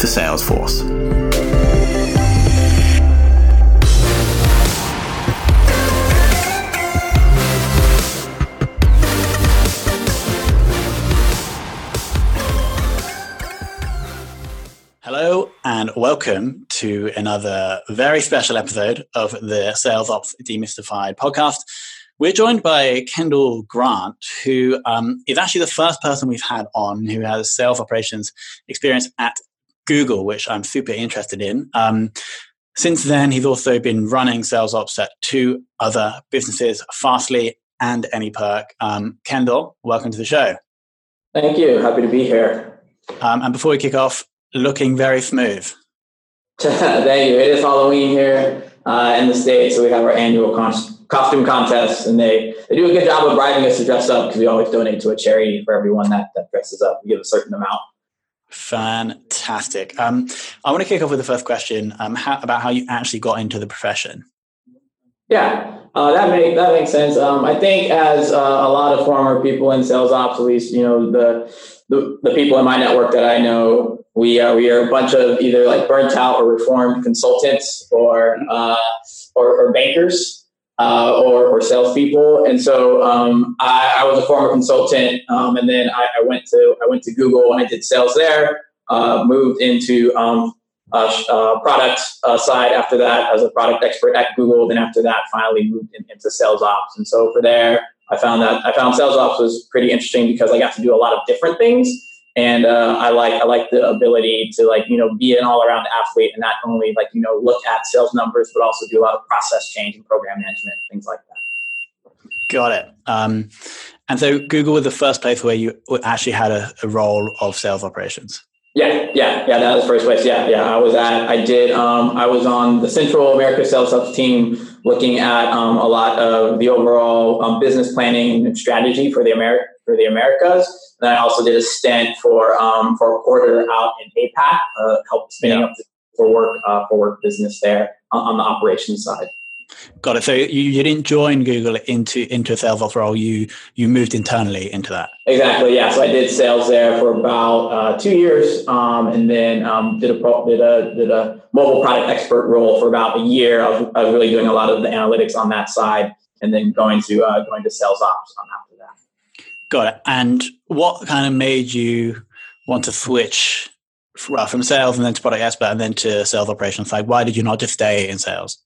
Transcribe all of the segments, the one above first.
for Salesforce. Hello and welcome to another very special episode of the Sales Ops Demystified podcast. We're joined by Kendall Grant, who um, is actually the first person we've had on who has sales operations experience at Google, which I'm super interested in. Um, since then, he's also been running sales ops at two other businesses, Fastly and AnyPerk. Um, Kendall, welcome to the show. Thank you. Happy to be here. Um, and before we kick off, looking very smooth. Thank you. It is Halloween here uh, in the States, so we have our annual con- costume contest, and they, they do a good job of bribing us to dress up because we always donate to a charity for everyone that, that dresses up. We give a certain amount. Fantastic. Um, I want to kick off with the first question um, how, about how you actually got into the profession. Yeah, uh, that makes that makes sense. Um, I think as uh, a lot of former people in sales ops, at least you know the, the, the people in my network that I know, we are we are a bunch of either like burnt out or reformed consultants or uh, or, or bankers uh, or, or salespeople. And so um, I, I, was a former consultant, um, and then I, I, went to I went to Google and I did sales there. Uh, moved into um, product uh, side after that as a product expert at Google. Then after that, finally moved in, into sales ops. And so for there, I found that I found sales ops was pretty interesting because I got to do a lot of different things and uh, I like I like the ability to like you know be an all around athlete and not only like you know look at sales numbers but also do a lot of process change and program management and things like that. Got it. Um, and so Google was the first place where you actually had a, a, role of sales operations. Yeah, yeah, yeah. That was the first place. Yeah, yeah. I was at. I did. Um, I was on the Central America Sales Ops team, looking at um, a lot of the overall um, business planning and strategy for the America for the Americas and I also did a stint for um, for a quarter out in APAC, uh, helped spinning yeah. up the for work uh, for work business there on, on, the operations side. Got it. So you, you didn't join Google into into a sales ops role. You you moved internally into that. Exactly. Yeah. So I did sales there for about uh, two years, um, and then um, did a pro, did a did a mobile product expert role for about a year. I was, I was really doing a lot of the analytics on that side, and then going to uh, going to sales ops on that. Got it. And what kind of made you want to switch well, from sales and then to product expert and then to sales operations? Like, why did you not just stay in sales?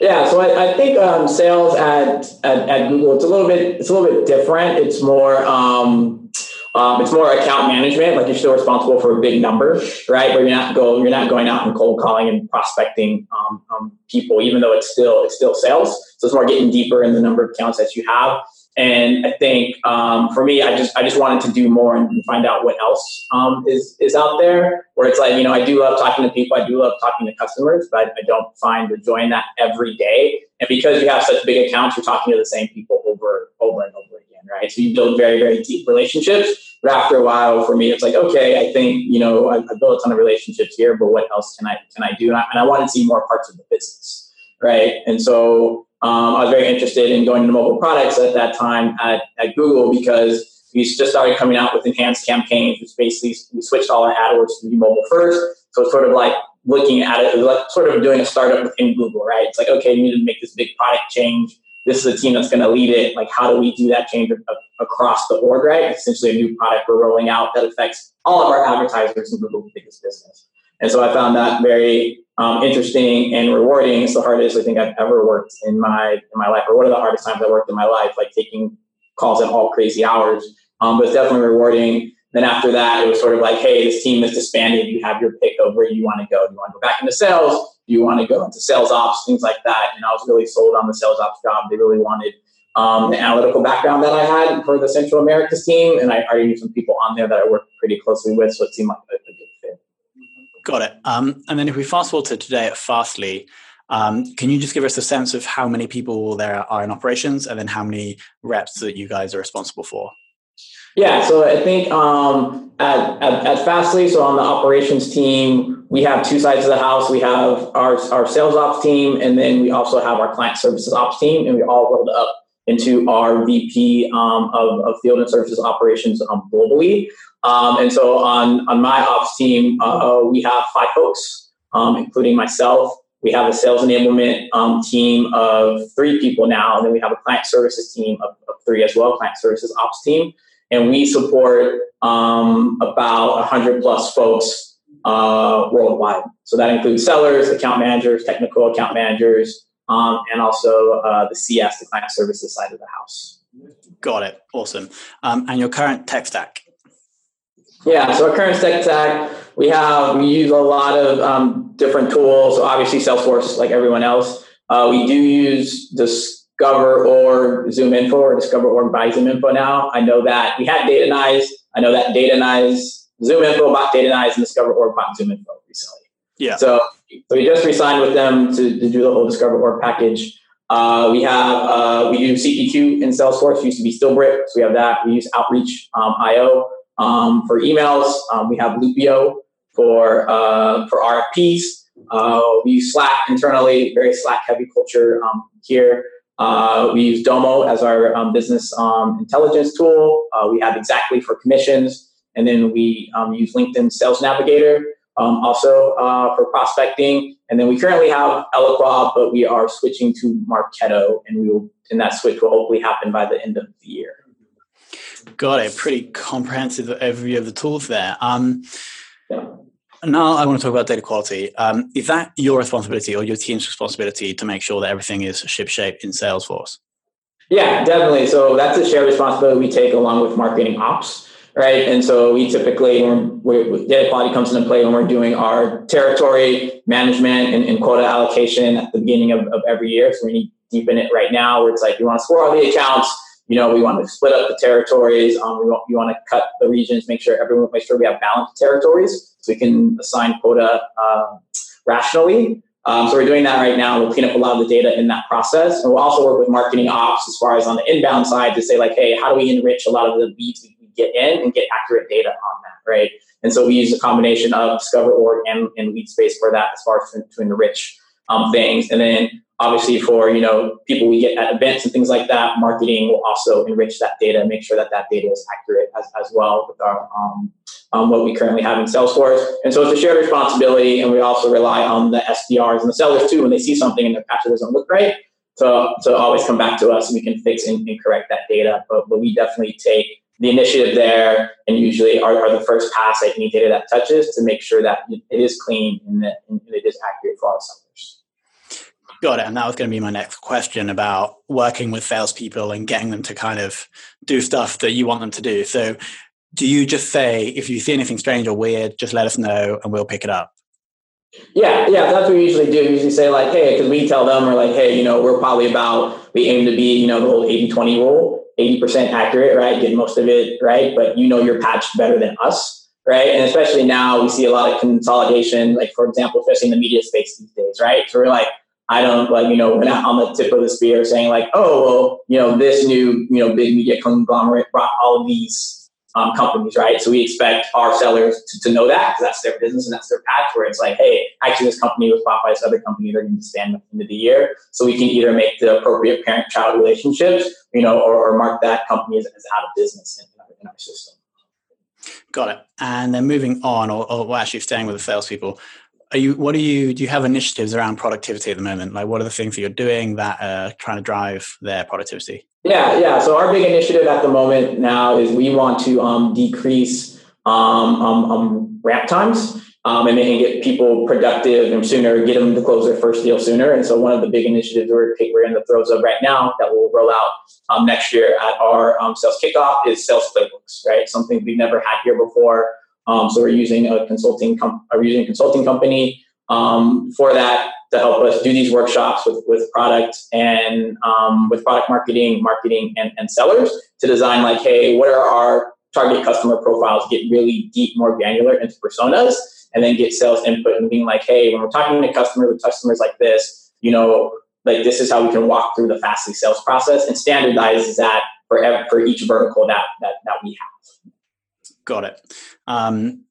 Yeah, so I, I think um, sales at, at, at Google it's a little bit it's a little bit different. It's more um, um, it's more account management. Like you're still responsible for a big number, right? But you're not going you're not going out and cold calling and prospecting um, um, people, even though it's still it's still sales. So it's more getting deeper in the number of accounts that you have. And I think um, for me, I just I just wanted to do more and find out what else um, is is out there. Where it's like you know I do love talking to people, I do love talking to customers, but I don't find the joy in that every day. And because you have such big accounts, you're talking to the same people over over and over again, right? So you build very very deep relationships. But after a while, for me, it's like okay, I think you know I, I built a ton of relationships here, but what else can I can I do? And I, and I want to see more parts of the business, right? And so um, I was very interested in going into mobile products at that time at, at Google because we just started coming out with enhanced campaigns, which basically we switched all our AdWords to be mobile first. So it's sort of like looking at it, like sort of doing a startup within Google, right? It's like, okay, you need to make this big product change. this is a team that's going to lead it. Like, how do we do that change across the org, right? Essentially a new product we're rolling out that affects all of our advertisers in Google's biggest business. And so I found that very um, interesting and rewarding. It's the hardest I think I've ever worked in my in my life, or one of the hardest times I worked in my life, like taking calls at all crazy hours. Um, but it's definitely rewarding. Then after that, it was sort of like, hey, this team is disbanded. You have your pick of where you want to go. Do you want to go back into sales? Do you want to go into sales ops? Things like that. And I was really sold on the sales ops job. They really wanted um, the analytical background that I had for the Central Americas team, and I already knew some people on there that I worked pretty closely with, so it seemed like a, good. Got it. Um, and then if we fast forward to today at Fastly, um, can you just give us a sense of how many people there are in operations, and then how many reps that you guys are responsible for? Yeah, so I think um, at, at, at, Fastly, so on the operations team, we have two sides of the house. We have our, our sales ops team, and then we also have our client services ops team, and we all rolled up into our VP um, of, of, field and services operations um, globally. Um, and so on, on my ops team, uh, we have five folks, um, including myself. We have a sales enablement um, team of three people now, and then we have a client services team of, of three as well, client services ops team. And we support um, about 100 plus folks uh, worldwide. So that includes sellers, account managers, technical account managers, um, and also uh, the CS, the client services side of the house. Got it. Awesome. Um, and your current tech stack? Yeah, so our current tech stack, we have we use a lot of um, different tools. So obviously Salesforce, like everyone else. Uh, we do use DiscoverOrg ZoomInfo or DiscoverOrg by ZoomInfo now. I know that we had Datanyze. I know that Datanyze, ZoomInfo bought Datanyze and DiscoverOrg bought ZoomInfo recently. Yeah. So, so we just re-signed with them to, to do the whole DiscoverOrg package. Uh, we have uh, we do CPQ in Salesforce. It used to be SteelBrick, so we have that. We use Outreach um, IO um, for emails. Um, we have Loopio for uh, for RFPs. Uh, we use Slack internally, very Slack heavy culture um, here. Uh, we use Domo as our um, business um, intelligence tool. Uh, we have Xactly for commissions, and then we use LinkedIn Sales Navigator um, also uh, for prospecting. And then we currently have Eloqua, but we are switching to Marketo, and we will, and that switch will hopefully happen by the end of the year. Got a pretty comprehensive overview of the tools there. Um. Now I want to talk about data quality. Um, is that your responsibility or your team's responsibility to make sure that everything is shipshape in Salesforce? Yeah, definitely. So that's a shared responsibility we take along with marketing ops right? And so we typically, when we, data quality comes into play when we're doing our territory management and, and quota allocation at the beginning of, of every year. So we need deep in it right now where it's like, you want to score all the accounts, you know, we want to split up the territories. Um, we want, we want to cut the regions, make sure everyone, make sure we have balanced territories so we can assign quota uh, rationally. Um, so we're doing that right now. We'll clean up a lot of the data in that process. And we'll also work with marketing ops as far as on the inbound side to say like, hey, how do we enrich a lot of the leads we get in and get accurate data on that, right? And so we use a combination of Discover Org and, and Leadspace for that as far as to, to enrich um, things. And then obviously for you know people we get at events and things like that, marketing will also enrich that data make sure that that data is accurate as, as well with our um, um, what we currently have in Salesforce. And so it's a shared responsibility, and we also rely on the SDRs and the sellers too when they see something and their patch doesn't look right. To, to always come back to us and we can fix and, and correct that data. But, but we definitely take the initiative there and usually are, are the first pass at any data that touches to make sure that it is clean and that it is accurate for sellers. Got it. And that was going to be my next question about working with salespeople and getting them to kind of do stuff that you want them to do. So, do you just say, if you see anything strange or weird, just let us know and we'll pick it up? Yeah, yeah, that's what we usually do. We usually say, like, hey, because we tell them, we're like, hey, you know, we're probably about, we aim to be, you know, the whole 80 20 rule. 80% accurate, right? Get most of it right, but you know your patch better than us, right? And especially now we see a lot of consolidation, like for example, especially in the media space these days, right? So we're like, I don't like, you know, we're not on the tip of the spear saying like, oh, well, you know, this new, you know, big media conglomerate brought all of these um, companies, right? So we expect our sellers to, to know that because that's their business and that's their path where it's like, hey, actually this company was bought by this other company, they're going to stand at the end of the year. So we can either make the appropriate parent-child relationships, you know, or, or mark that company as, as out of business in, in, our system. Got it. And then moving on, or, or actually staying with the salespeople, are you what are you do you have initiatives around productivity at the moment like what are the things that you're doing that are trying to drive their productivity yeah yeah so our big initiative at the moment now is we want to um, decrease um, um, um ramp times um, and can get people productive and sooner, get them to close their first deal sooner. And so one of the big initiatives we're, we're in the throes of right now that we'll roll out um, next year at our um, sales kickoff is sales playbooks, right? Something we've never had here before. Um, so we're using a consulting com- we're using a consulting company um, for that to help us do these workshops with, with product and um, with product marketing, marketing and, and sellers to design like, hey, what are our target customer profiles, get really deep, more granular into personas and then get sales input and being like, hey, when we're talking to customers with customers like this, you know, like this is how we can walk through the Fastly sales process and standardize that for for each vertical that that that we have. Got it. Um,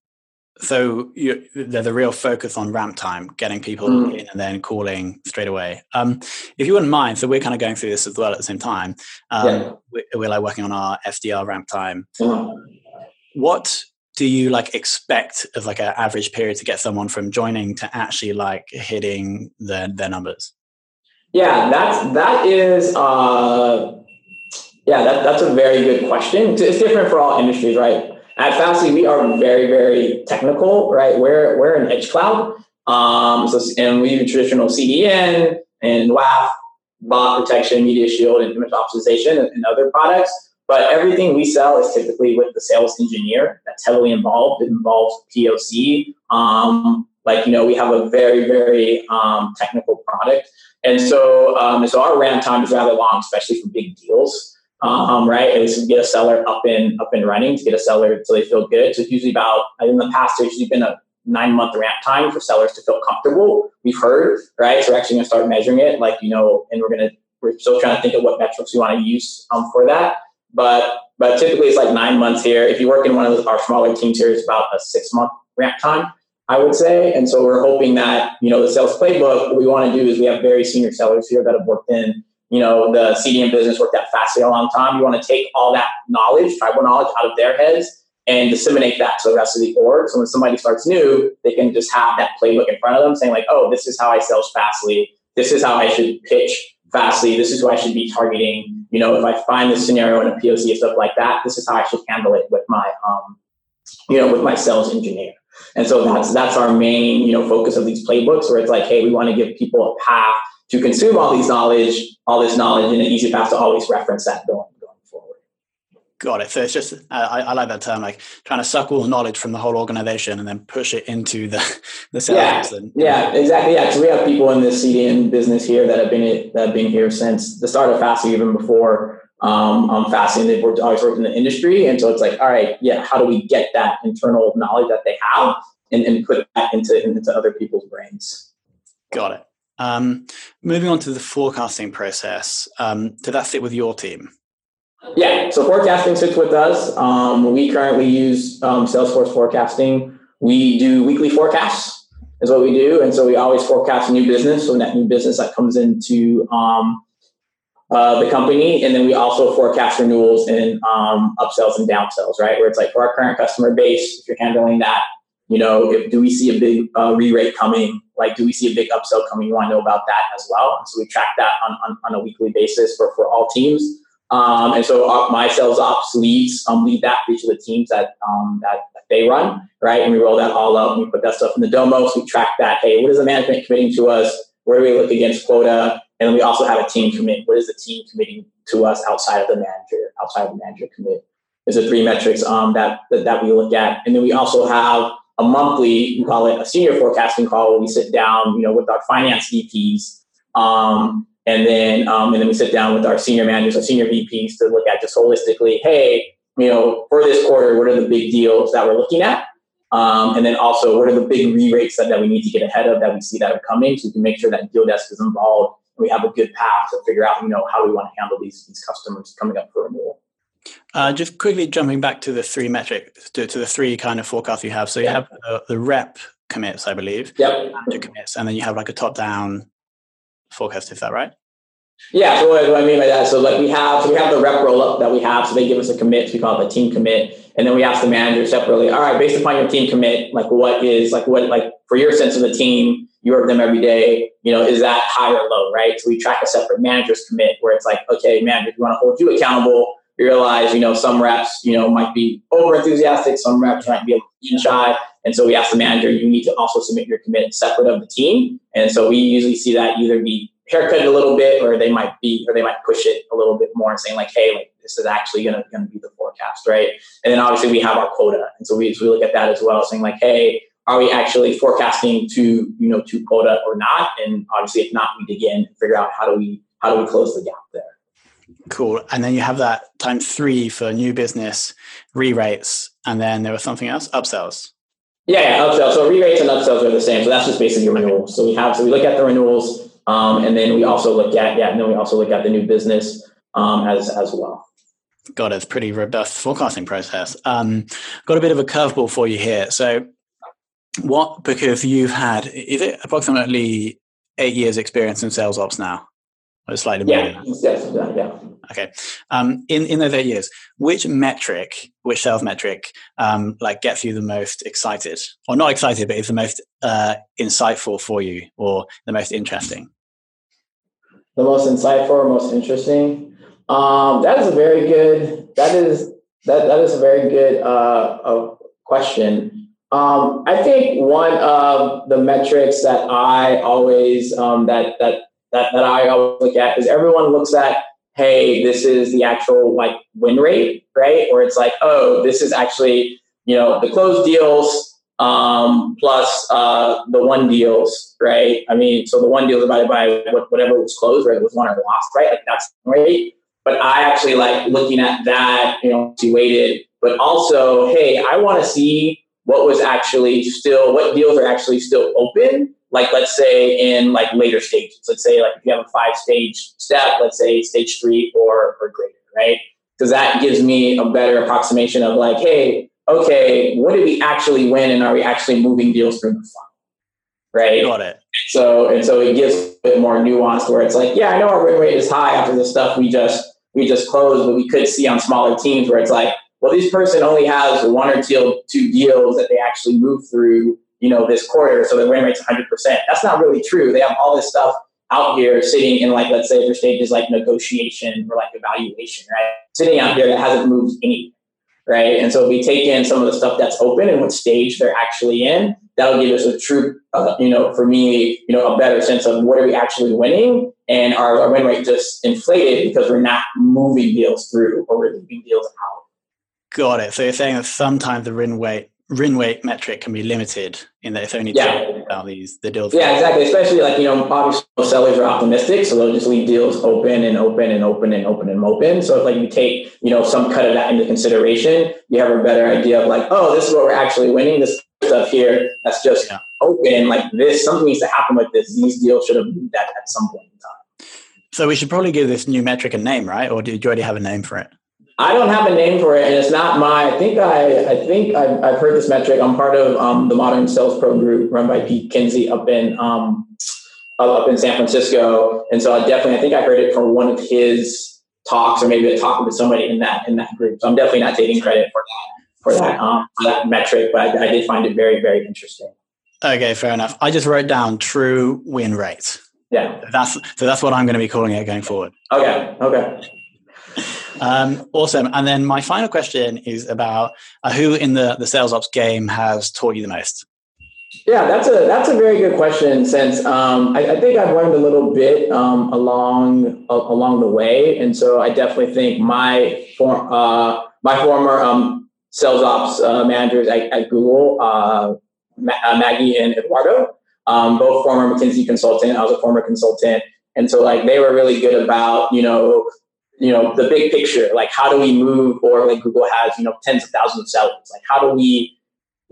so you, the, the real focus on ramp time, getting people mm. in and then calling straight away. Um, if you wouldn't mind, so we're kind of going through this as well at the same time. Um, yeah. we're, we're, like working on our FDR ramp time. Mm. What do you like expect of like an average period to get someone from joining to actually like hitting their their numbers? Yeah, that's that is uh yeah, that, that's a very good question. It's different for all industries, right? At Fastly, we are very, very technical, right? We're we're an edge cloud. Um, so and we use traditional CDN and WAF, bot protection, media shield, and image optimization and, and other products. But everything we sell is typically with the sales engineer that's heavily involved. It involves POC. Um, like, you know, we have a very, very um, technical product. And so, um, so our ramp time is rather long, especially for big deals. Um, right? Is to get a seller up and up and running, to get a seller until they feel good. So it's usually about in the past there's usually been a nine month ramp time for sellers to feel comfortable. We've heard, right? So we're actually gonna start measuring it, like you know, and we're gonna we're still trying to think of what metrics we want to use um, for that. But but typically it's like nine months here. If you work in one of our smaller teams here, it's about a six month ramp time, I would say. And so we're hoping that you know the sales playbook. What we want to do is we have very senior sellers here that have worked in you know the CDN business, worked at Fastly a long time. You want to take all that knowledge, tribal knowledge, out of their heads and disseminate that to the rest of the org. So when somebody starts new, they can just have that playbook in front of them, saying like, "Oh, this is how I sell Fastly. This is how I should pitch Fastly. This is who I should be targeting." you know, if I find this scenario in a POC and stuff like that, this is how I should handle it with my, um, you know, with my sales engineer. And so that's that's our main, you know, focus of these playbooks, where it's like, hey, we want to give people a path to consume all these knowledge, all this knowledge, and an easy path to always reference that going going forward. Got it. So it's just I, I, like that term, like trying to suck all the knowledge from the whole organization and then push it into the the sales. Yeah, yeah, exactly. Yeah, because we have people in the CDN business here that have been that have been here since the start of Fastly, even before um, Fastly. They've worked always worked in the industry, and so it's like, all right, yeah, how do we get that internal knowledge that they have and, and put that into into other people's brains? Got it. Um, moving on to the forecasting process, um, did that fit with your team? Yeah, so forecasting sits with us. Um, we currently use um, Salesforce forecasting. We do weekly forecasts, is what we do, and so we always forecast new business, so that new business that comes into um, uh, the company, and then we also forecast renewals and um, upsells and downsells, right? Where it's like for our current customer base, if you're handling that, you know, if do we see a big uh, re-rate coming? Like, do we see a big upsell coming? You want to know about that as well. And so we track that on, on, on a weekly basis for, for all teams. Um, and so uh, my sales ops leads um, lead that for each of the teams that, um, that, that they run, right? And we roll that all up and we put that stuff in the Domos. We track that. Hey, what is the management committing to us? Where do we look against quota? And then we also have a team commit. What is the team committing to us outside of the manager? Outside of the manager commit. There's the three metrics um, that, that that we look at, and then we also have a monthly. We call it a senior forecasting call where we sit down, you know, with our finance VPs um, and then, um, and then we sit down with our senior managers, our senior VPs to look at just holistically, hey, you know, for this quarter, what are the big deals that we're looking at? Um, and then also, what are the big re-rates that, that we need to get ahead of that we see that are coming so we can make sure that deal desk is involved and we have a good path to figure out, you know, how we want to handle these, these customers coming up for renewal. Uh, just quickly jumping back to the three metrics, to, to the three kind of forecasts you have. So you yeah. have the, the, rep commits, I believe. Yep. Manager commits, and then you have like a top-down forecast. Is that right? Yeah, so what, what I mean by that, so like we have, so we have the rep roll up that we have, so they give us a commit, so we call it a team commit, and then we ask the manager separately. All right, based upon your team commit, like what is like what like for your sense of the team, you work with them every day, you know, is that high or low, right? So we track a separate manager's commit where it's like, okay, manager, we want to hold you accountable. Realize, you know, some reps, you know, might be over enthusiastic, some reps might be a little shy. And so we ask the manager, you need to also submit your commit separate of the team. And so we usually see that either be haircut a little bit, or they might be, or they might push it a little bit more and saying like, hey, like this is actually gonna, gonna be the forecast, right? And then obviously we have our quota. And so we, we look at that as well, saying like, hey, are we actually forecasting to you know to quota or not and obviously if not we dig in and figure out how do we how do we close the gap there cool. And then you have that times three for new business re-rates and then there was something else? Upsells. Yeah, yeah upsells. So re-rates and upsells are the same. So that's just basically your renewals so we have so we look at the renewals um, and then we also look at yeah and then we also look at the new business um, as as well. Got it. It's pretty robust forecasting process. Um, got a bit of a curveball for you here. So what because you've had is it approximately eight years experience in sales ops now? Or slightly more yeah. yes, yeah okay. Um, in in those eight years which metric which sales metric um, like gets you the most excited? Or not excited but is the most uh, insightful for you or the most interesting? The most insightful or most interesting? Um, that is a very good that is that that is a very good uh, question. Um, I think one of the metrics that I always um, that that that that I always look at is everyone looks at, hey, this is the actual like win rate, right? Or it's like, oh, this is actually you know the closed deals um, plus uh, the won deals, right? I mean, so the won deal divided by whatever was closed, right? Was won or lost, right? Like that's rate. But I actually like looking at that, you know, weighted. But also, hey, I want to see what was actually still what deals are actually still open like let's say in like later stages. Let's say like if you have a five stage step let's say stage three or or greater right? Because that gives me a better approximation of like hey okay what did we actually win and are we actually moving deals through the funnel? Right? Got it. So and so it gives a bit more nuance where it's like yeah i know our win rate is high after the stuff we just we just closed but we could see on smaller teams where it's like well, this person only has one or two, two deals that they actually move through, you know, this quarter, so the win rate's 100%. That's not really true. They have all this stuff out here sitting in like, let's say their stages like negotiation or like evaluation, right? Sitting out here that hasn't moved anything, right? And so if we take in some of the stuff that's open and what stage they're actually in, that'll give us a true, uh, you know, for me, you know, a better sense of what are we actually winning and our, our win rate just inflated because we're not moving deals through or we're leaving deals out. Got it. So you're saying that sometimes the win rate win rate metric can be limited in that it's only yeah. about these the deals. Yeah, exactly. Especially like you know, obviously sellers are optimistic, so they'll just leave deals open and open and open and open and open. So if like you take you know some cut of that into consideration, you have a better idea of like, oh, this is what we're actually winning. This stuff here that's just yeah. open. Like this, something needs to happen with this. These deals should have moved that at some point in time. So we should probably give this new metric a name, right? Or do you already have a name for it? I don't have a name for it, and it's not my. I think I, I think I've, I've heard this metric. I'm part of um, the Modern Sales Pro group run by Pete Kazanjy up in um, up in San Francisco, and so I definitely I think I heard it from one of his talks, or maybe a talk with somebody in that in that group. So I'm definitely not taking credit for that for that um, for that metric, but I, I did find it very very interesting. Okay, fair enough. I just wrote down true win rate. Yeah, that's so that's what I'm going to be calling it going forward. Okay. Okay. Um, awesome. And then my final question is about uh, who in the, the sales ops game has taught you the most? Yeah, that's a that's a very good question. Since um, I, I, think I've learned a little bit um, along uh, along the way, and so I definitely think my for, uh, my former um, sales ops uh, managers at, at Google, uh, uh, Maggie and Eduardo, um, both former McKinsey consultant. I was a former consultant, and so like they were really good about you know you know the big picture like how do we move or like google has you know tens of thousands of sellers. Like how do we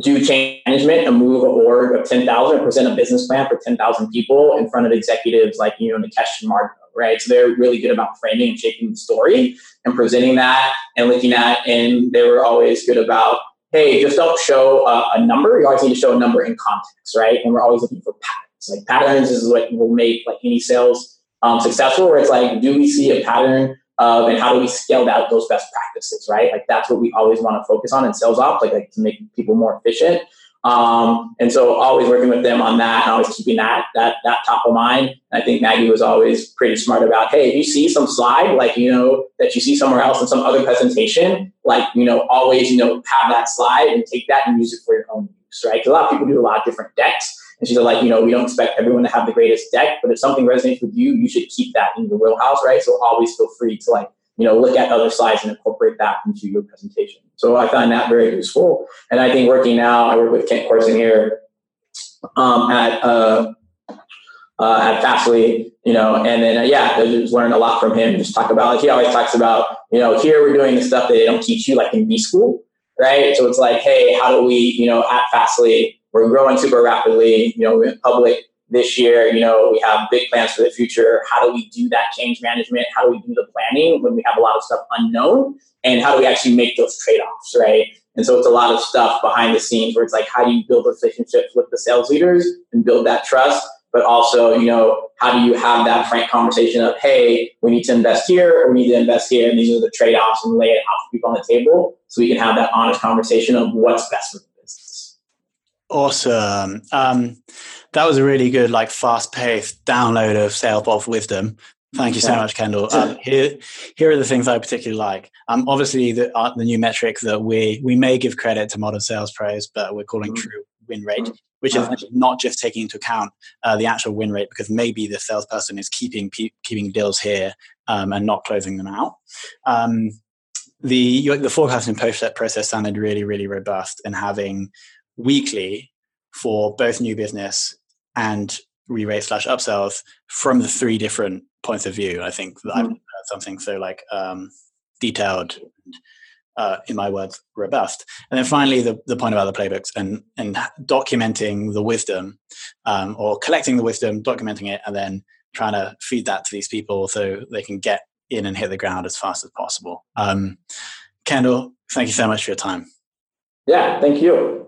do change management and move a org of 10,000 present a business plan for 10,000 people in front of executives like you know Nikesh and Margo, right? So they're really good about framing and shaping the story and presenting that and looking at and they were always good about hey just don't show a, a number. You always need to show a number in context right? And we're always looking for patterns. Like patterns is what will make like any sales um, successful, where it's like, do we see a pattern and how do we scale out those best practices, right? Like that's what we always want to focus on in sales ops, like, like to make people more efficient. Um, and so always working with them on that and always keeping that, that, that top of mind. And I think Maggie was always pretty smart about, Hey, if you see some slide, like, you know, that you see somewhere else in some other presentation, like, you know, always, you know, have that slide and take that and use it for your own use, right? Because a lot of people do a lot of different decks. And she's like, you know, we don't expect everyone to have the greatest deck, but if something resonates with you, you should keep that in your wheelhouse, right? So always feel free to like, you know, look at other slides and incorporate that into your presentation. So I find that very useful. And I think working now, I work with Kent Corson here um, at uh, uh, at Fastly, you know, and then uh, yeah, I just learned a lot from him. Just talk about like he always talks about, you know, here we're doing the stuff that they don't teach you like in B school, right? So it's like, hey, how do we, you know, at Fastly, we're growing super rapidly. You know, we went public this year. You know, we have big plans for the future. How do we do that change management? How do we do the planning when we have a lot of stuff unknown? And how do we actually make those trade offs, right? And so it's a lot of stuff behind the scenes where it's like, how do you build relationships with the sales leaders and build that trust? But also, you know, how do you have that frank conversation of, hey, we need to invest here or we need to invest here, and these are the trade offs, and lay it out for people on the table so we can have that honest conversation of what's best for Awesome. Um, that was a really good, like, fast-paced download of Sales of Wisdom. Thank you so much, Kendall. Um, here, here are the things I particularly like. Um, obviously, the uh, the new metric that we we may give credit to modern sales pros, but we're calling mm-hmm. true win rate, which is not just taking into account uh, the actual win rate, because maybe the salesperson is keeping pe- keeping deals here um, and not closing them out. Um, the the forecasting process sounded really really robust and having weekly for both new business and re-rate slash upsells from the three different points of view. I think that mm-hmm. I've heard something so like um, detailed, and, uh, in my words, robust. And then finally, the, the point about the playbooks and and documenting the wisdom, um, or collecting the wisdom, documenting it, and then trying to feed that to these people so they can get in and hit the ground as fast as possible. Um, Kendall, thank you so much for your time. Yeah, thank you.